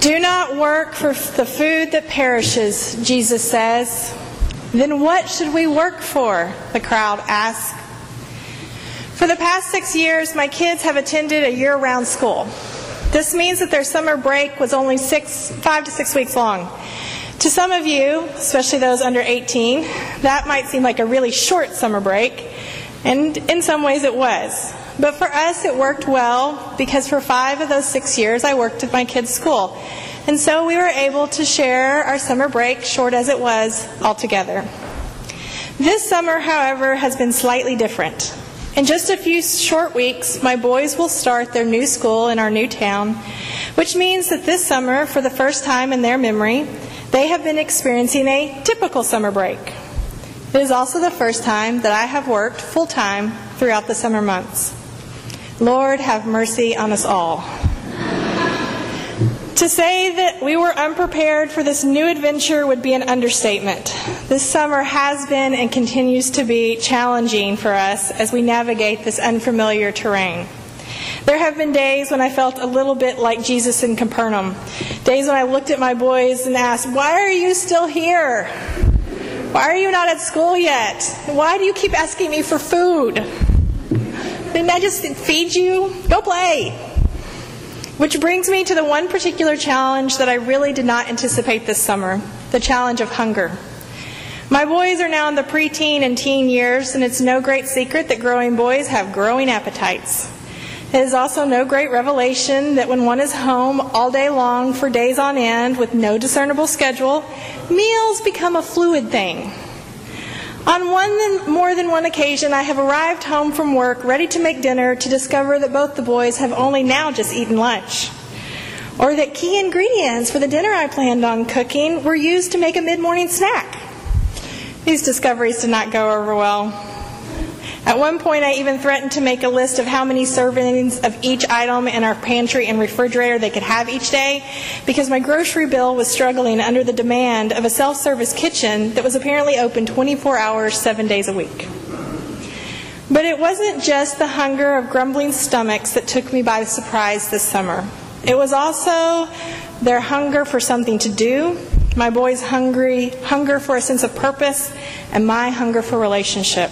Do not work for the food that perishes, Jesus says. Then what should we work for? The crowd asked. For the past six years, my kids have attended a year round school. This means that their summer break was only six, five to six weeks long. To some of you, especially those under 18, that might seem like a really short summer break, and in some ways it was. But for us, it worked well because for five of those six years, I worked at my kids' school. And so we were able to share our summer break, short as it was, all together. This summer, however, has been slightly different. In just a few short weeks, my boys will start their new school in our new town, which means that this summer, for the first time in their memory, they have been experiencing a typical summer break. It is also the first time that I have worked full time throughout the summer months. Lord, have mercy on us all. To say that we were unprepared for this new adventure would be an understatement. This summer has been and continues to be challenging for us as we navigate this unfamiliar terrain. There have been days when I felt a little bit like Jesus in Capernaum. Days when I looked at my boys and asked, Why are you still here? Why are you not at school yet? Why do you keep asking me for food? Didn't I just feed you? Go play. Which brings me to the one particular challenge that I really did not anticipate this summer the challenge of hunger. My boys are now in the preteen and teen years, and it's no great secret that growing boys have growing appetites. It is also no great revelation that when one is home all day long for days on end with no discernible schedule, meals become a fluid thing. On one more than one occasion, I have arrived home from work ready to make dinner to discover that both the boys have only now just eaten lunch. Or that key ingredients for the dinner I planned on cooking were used to make a mid morning snack. These discoveries did not go over well. At one point, I even threatened to make a list of how many servings of each item in our pantry and refrigerator they could have each day because my grocery bill was struggling under the demand of a self service kitchen that was apparently open 24 hours, seven days a week. But it wasn't just the hunger of grumbling stomachs that took me by surprise this summer. It was also their hunger for something to do, my boys' hungry hunger for a sense of purpose, and my hunger for relationship.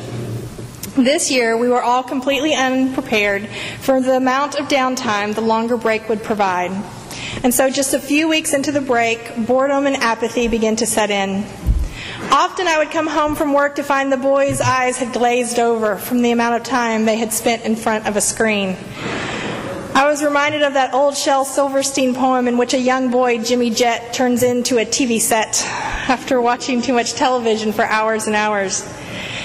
This year, we were all completely unprepared for the amount of downtime the longer break would provide. And so, just a few weeks into the break, boredom and apathy began to set in. Often I would come home from work to find the boys' eyes had glazed over from the amount of time they had spent in front of a screen. I was reminded of that old Shel Silverstein poem in which a young boy, Jimmy Jet, turns into a TV set after watching too much television for hours and hours.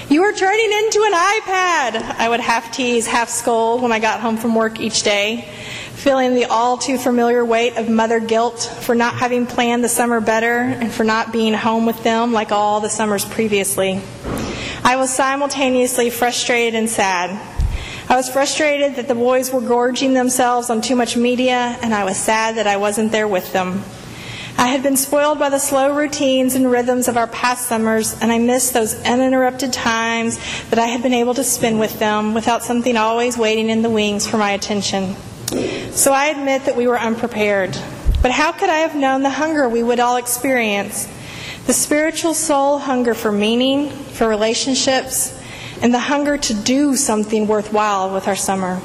You are turning into an iPad, I would half tease, half scold when I got home from work each day, feeling the all too familiar weight of mother guilt for not having planned the summer better and for not being home with them like all the summers previously. I was simultaneously frustrated and sad. I was frustrated that the boys were gorging themselves on too much media, and I was sad that I wasn't there with them. I had been spoiled by the slow routines and rhythms of our past summers, and I missed those uninterrupted times that I had been able to spend with them without something always waiting in the wings for my attention. So I admit that we were unprepared. But how could I have known the hunger we would all experience? The spiritual soul hunger for meaning, for relationships, and the hunger to do something worthwhile with our summer.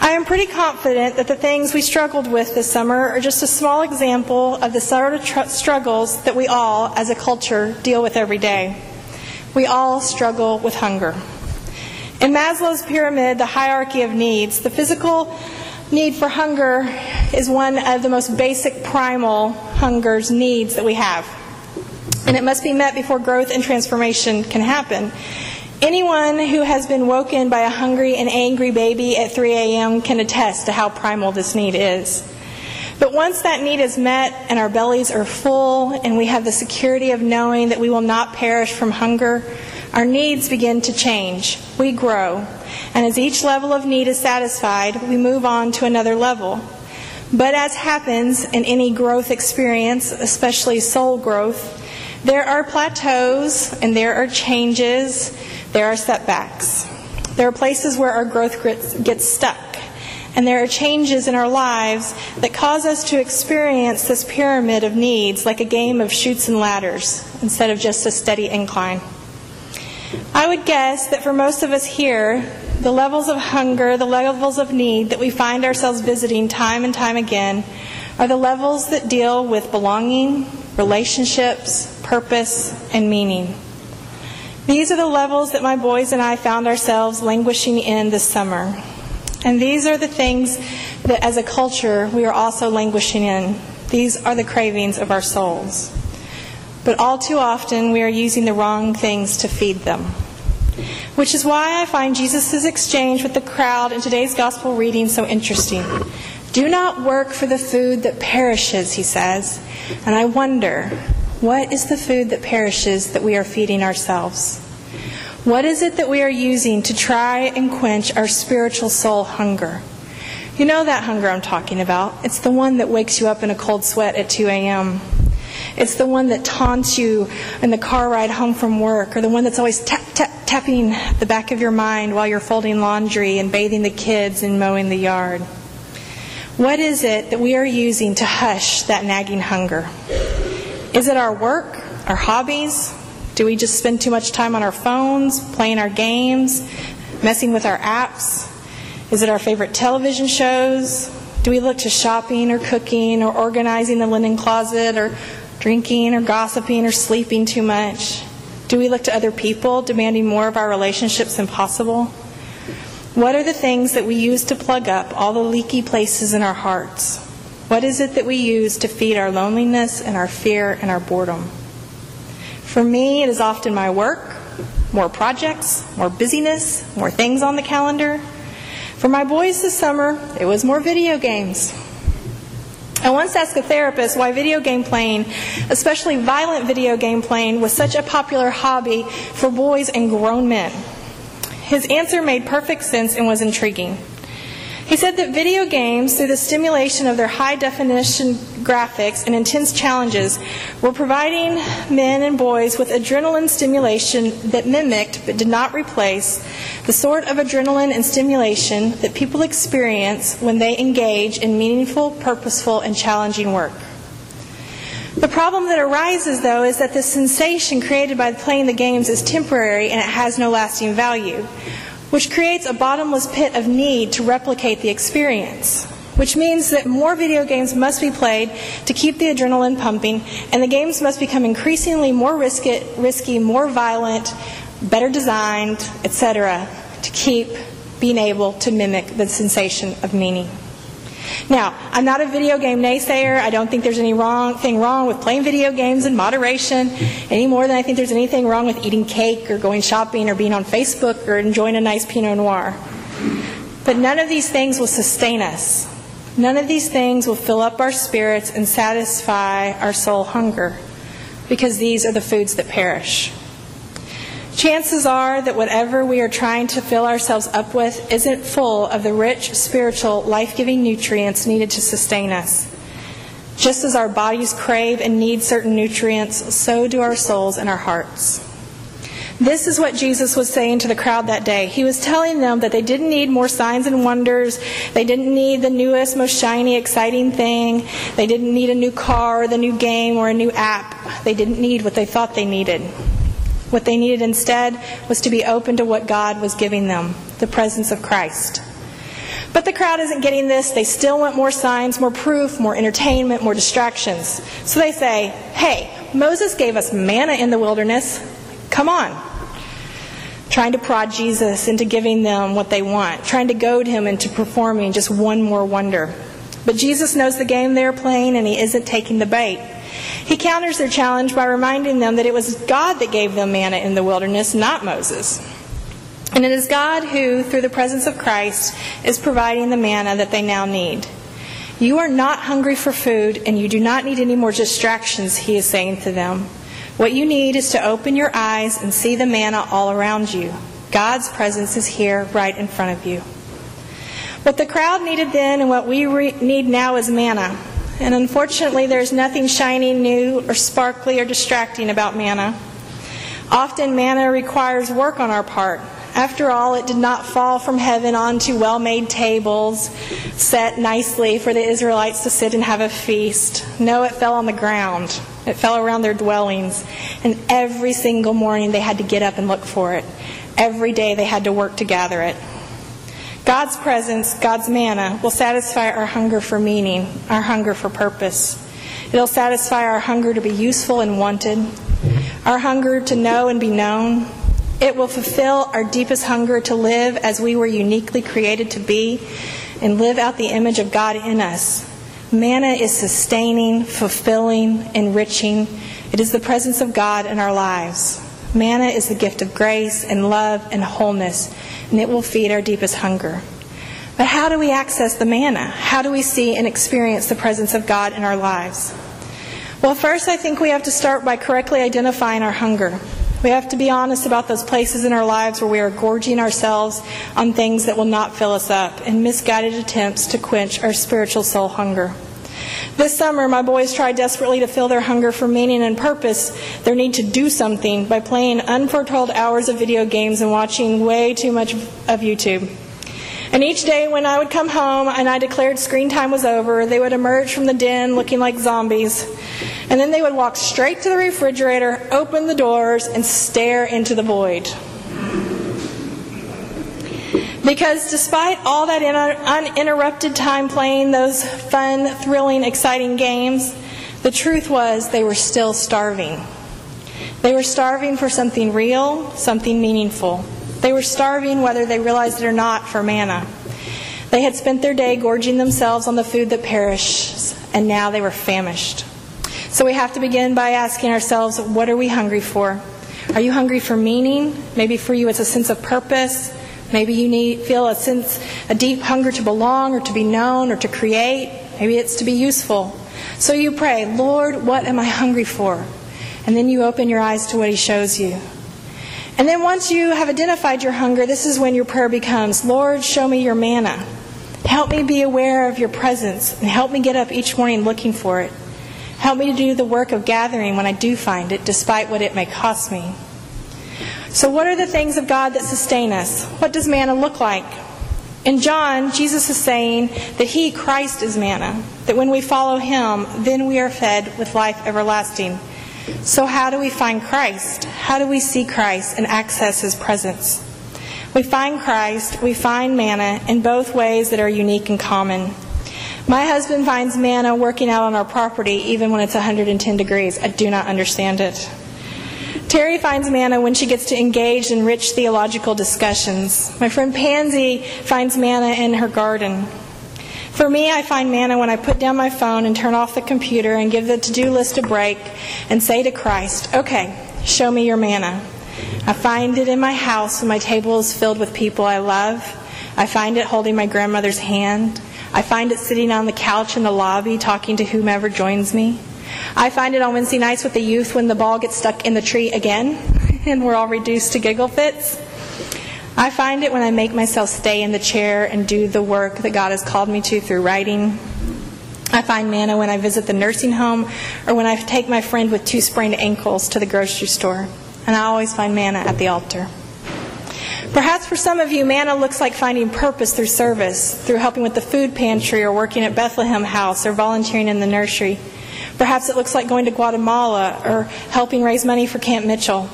I am pretty confident that the things we struggled with this summer are just a small example of the sort of tr- struggles that we all, as a culture, deal with every day. We all struggle with hunger. In Maslow's pyramid, the hierarchy of needs, the physical need for hunger is one of the most basic primal hunger's needs that we have. And it must be met before growth and transformation can happen. Anyone who has been woken by a hungry and angry baby at 3 a.m. can attest to how primal this need is. But once that need is met and our bellies are full and we have the security of knowing that we will not perish from hunger, our needs begin to change. We grow. And as each level of need is satisfied, we move on to another level. But as happens in any growth experience, especially soul growth, there are plateaus and there are changes there are setbacks. There are places where our growth gets stuck. and there are changes in our lives that cause us to experience this pyramid of needs like a game of chutes and ladders instead of just a steady incline. I would guess that for most of us here, the levels of hunger, the levels of need that we find ourselves visiting time and time again are the levels that deal with belonging, relationships, purpose, and meaning. These are the levels that my boys and I found ourselves languishing in this summer. And these are the things that, as a culture, we are also languishing in. These are the cravings of our souls. But all too often, we are using the wrong things to feed them. Which is why I find Jesus' exchange with the crowd in today's gospel reading so interesting. Do not work for the food that perishes, he says. And I wonder, what is the food that perishes that we are feeding ourselves? What is it that we are using to try and quench our spiritual soul hunger? You know that hunger I'm talking about. It's the one that wakes you up in a cold sweat at 2 a.m. It's the one that taunts you in the car ride home from work, or the one that's always tap, tap, tapping the back of your mind while you're folding laundry and bathing the kids and mowing the yard. What is it that we are using to hush that nagging hunger? Is it our work, our hobbies? Do we just spend too much time on our phones, playing our games, messing with our apps? Is it our favorite television shows? Do we look to shopping or cooking or organizing the linen closet or drinking or gossiping or sleeping too much? Do we look to other people demanding more of our relationships than possible? What are the things that we use to plug up all the leaky places in our hearts? What is it that we use to feed our loneliness and our fear and our boredom? For me, it is often my work, more projects, more busyness, more things on the calendar. For my boys this summer, it was more video games. I once asked a therapist why video game playing, especially violent video game playing, was such a popular hobby for boys and grown men. His answer made perfect sense and was intriguing. He said that video games, through the stimulation of their high definition graphics and intense challenges, were providing men and boys with adrenaline stimulation that mimicked but did not replace the sort of adrenaline and stimulation that people experience when they engage in meaningful, purposeful, and challenging work. The problem that arises, though, is that the sensation created by playing the games is temporary and it has no lasting value, which creates a bottomless pit of need to replicate the experience. Which means that more video games must be played to keep the adrenaline pumping, and the games must become increasingly more risky, risky more violent, better designed, etc., to keep being able to mimic the sensation of meaning. Now, I'm not a video game naysayer. I don't think there's anything wrong, wrong with playing video games in moderation any more than I think there's anything wrong with eating cake or going shopping or being on Facebook or enjoying a nice Pinot Noir. But none of these things will sustain us. None of these things will fill up our spirits and satisfy our soul hunger because these are the foods that perish. Chances are that whatever we are trying to fill ourselves up with isn't full of the rich, spiritual, life giving nutrients needed to sustain us. Just as our bodies crave and need certain nutrients, so do our souls and our hearts. This is what Jesus was saying to the crowd that day. He was telling them that they didn't need more signs and wonders. They didn't need the newest, most shiny, exciting thing. They didn't need a new car or the new game or a new app. They didn't need what they thought they needed. What they needed instead was to be open to what God was giving them the presence of Christ. But the crowd isn't getting this. They still want more signs, more proof, more entertainment, more distractions. So they say, hey, Moses gave us manna in the wilderness. Come on. Trying to prod Jesus into giving them what they want, trying to goad him into performing just one more wonder. But Jesus knows the game they're playing and he isn't taking the bait. He counters their challenge by reminding them that it was God that gave them manna in the wilderness, not Moses. And it is God who, through the presence of Christ, is providing the manna that they now need. You are not hungry for food, and you do not need any more distractions, he is saying to them. What you need is to open your eyes and see the manna all around you. God's presence is here, right in front of you. What the crowd needed then and what we re- need now is manna. And unfortunately, there's nothing shiny, new, or sparkly or distracting about manna. Often, manna requires work on our part After all, it did not fall from heaven onto well made tables set nicely for the Israelites to sit and have a feast. No, it fell on the ground. It fell around their dwellings. And every single morning they had to get up and look for it. Every day they had to work to gather it. God's presence, God's manna, will satisfy our hunger for meaning, our hunger for purpose. It'll satisfy our hunger to be useful and wanted, our hunger to know and be known. It will fulfill our deepest hunger to live as we were uniquely created to be and live out the image of God in us. Manna is sustaining, fulfilling, enriching. It is the presence of God in our lives. Manna is the gift of grace and love and wholeness, and it will feed our deepest hunger. But how do we access the manna? How do we see and experience the presence of God in our lives? Well, first, I think we have to start by correctly identifying our hunger. We have to be honest about those places in our lives where we are gorging ourselves on things that will not fill us up and misguided attempts to quench our spiritual soul hunger. This summer, my boys tried desperately to fill their hunger for meaning and purpose, their need to do something, by playing unforetold hours of video games and watching way too much of YouTube. And each day when I would come home and I declared screen time was over, they would emerge from the den looking like zombies. And then they would walk straight to the refrigerator, open the doors, and stare into the void. Because despite all that uninterrupted time playing those fun, thrilling, exciting games, the truth was they were still starving. They were starving for something real, something meaningful. They were starving whether they realized it or not for manna. They had spent their day gorging themselves on the food that perishes, and now they were famished. So we have to begin by asking ourselves, what are we hungry for? Are you hungry for meaning? Maybe for you it's a sense of purpose. Maybe you need, feel a sense, a deep hunger to belong or to be known or to create. Maybe it's to be useful. So you pray, Lord, what am I hungry for? And then you open your eyes to what He shows you. And then once you have identified your hunger, this is when your prayer becomes, Lord, show me your manna. Help me be aware of your presence and help me get up each morning looking for it. Help me to do the work of gathering when I do find it, despite what it may cost me. So, what are the things of God that sustain us? What does manna look like? In John, Jesus is saying that He, Christ, is manna, that when we follow Him, then we are fed with life everlasting. So, how do we find Christ? How do we see Christ and access His presence? We find Christ, we find manna in both ways that are unique and common. My husband finds manna working out on our property even when it's 110 degrees. I do not understand it. Terry finds manna when she gets to engage in rich theological discussions. My friend Pansy finds manna in her garden. For me, I find manna when I put down my phone and turn off the computer and give the to do list a break and say to Christ, Okay, show me your manna. I find it in my house when my table is filled with people I love. I find it holding my grandmother's hand. I find it sitting on the couch in the lobby talking to whomever joins me. I find it on Wednesday nights with the youth when the ball gets stuck in the tree again and we're all reduced to giggle fits. I find it when I make myself stay in the chair and do the work that God has called me to through writing. I find manna when I visit the nursing home or when I take my friend with two sprained ankles to the grocery store. And I always find manna at the altar. Perhaps for some of you, manna looks like finding purpose through service, through helping with the food pantry or working at Bethlehem House or volunteering in the nursery. Perhaps it looks like going to Guatemala or helping raise money for Camp Mitchell.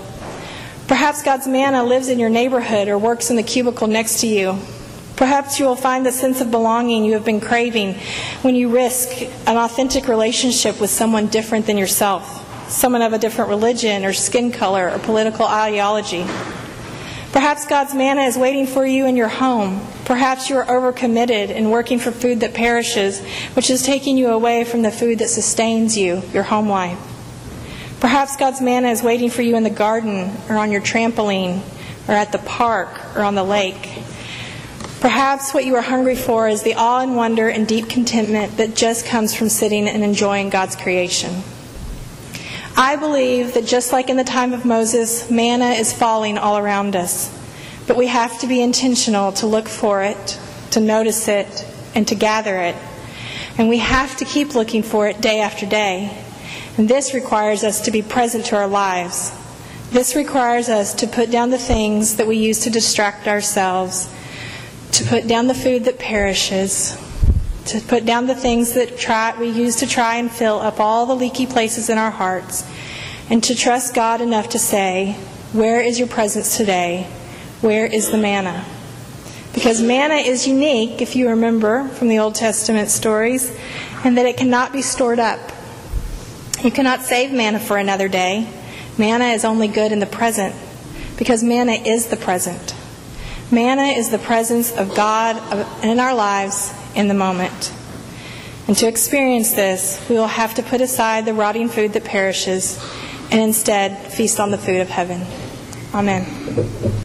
Perhaps God's manna lives in your neighborhood or works in the cubicle next to you. Perhaps you will find the sense of belonging you have been craving when you risk an authentic relationship with someone different than yourself, someone of a different religion or skin color or political ideology. Perhaps God's manna is waiting for you in your home. Perhaps you are overcommitted in working for food that perishes, which is taking you away from the food that sustains you, your home life. Perhaps God's manna is waiting for you in the garden or on your trampoline or at the park or on the lake. Perhaps what you are hungry for is the awe and wonder and deep contentment that just comes from sitting and enjoying God's creation. I believe that just like in the time of Moses, manna is falling all around us. But we have to be intentional to look for it, to notice it, and to gather it. And we have to keep looking for it day after day. And this requires us to be present to our lives. This requires us to put down the things that we use to distract ourselves, to put down the food that perishes, to put down the things that try, we use to try and fill up all the leaky places in our hearts, and to trust God enough to say, Where is your presence today? Where is the manna? Because manna is unique, if you remember from the Old Testament stories, and that it cannot be stored up. You cannot save manna for another day. Manna is only good in the present, because manna is the present. Manna is the presence of God uh, in our lives in the moment. And to experience this, we will have to put aside the rotting food that perishes and instead feast on the food of heaven. Amen.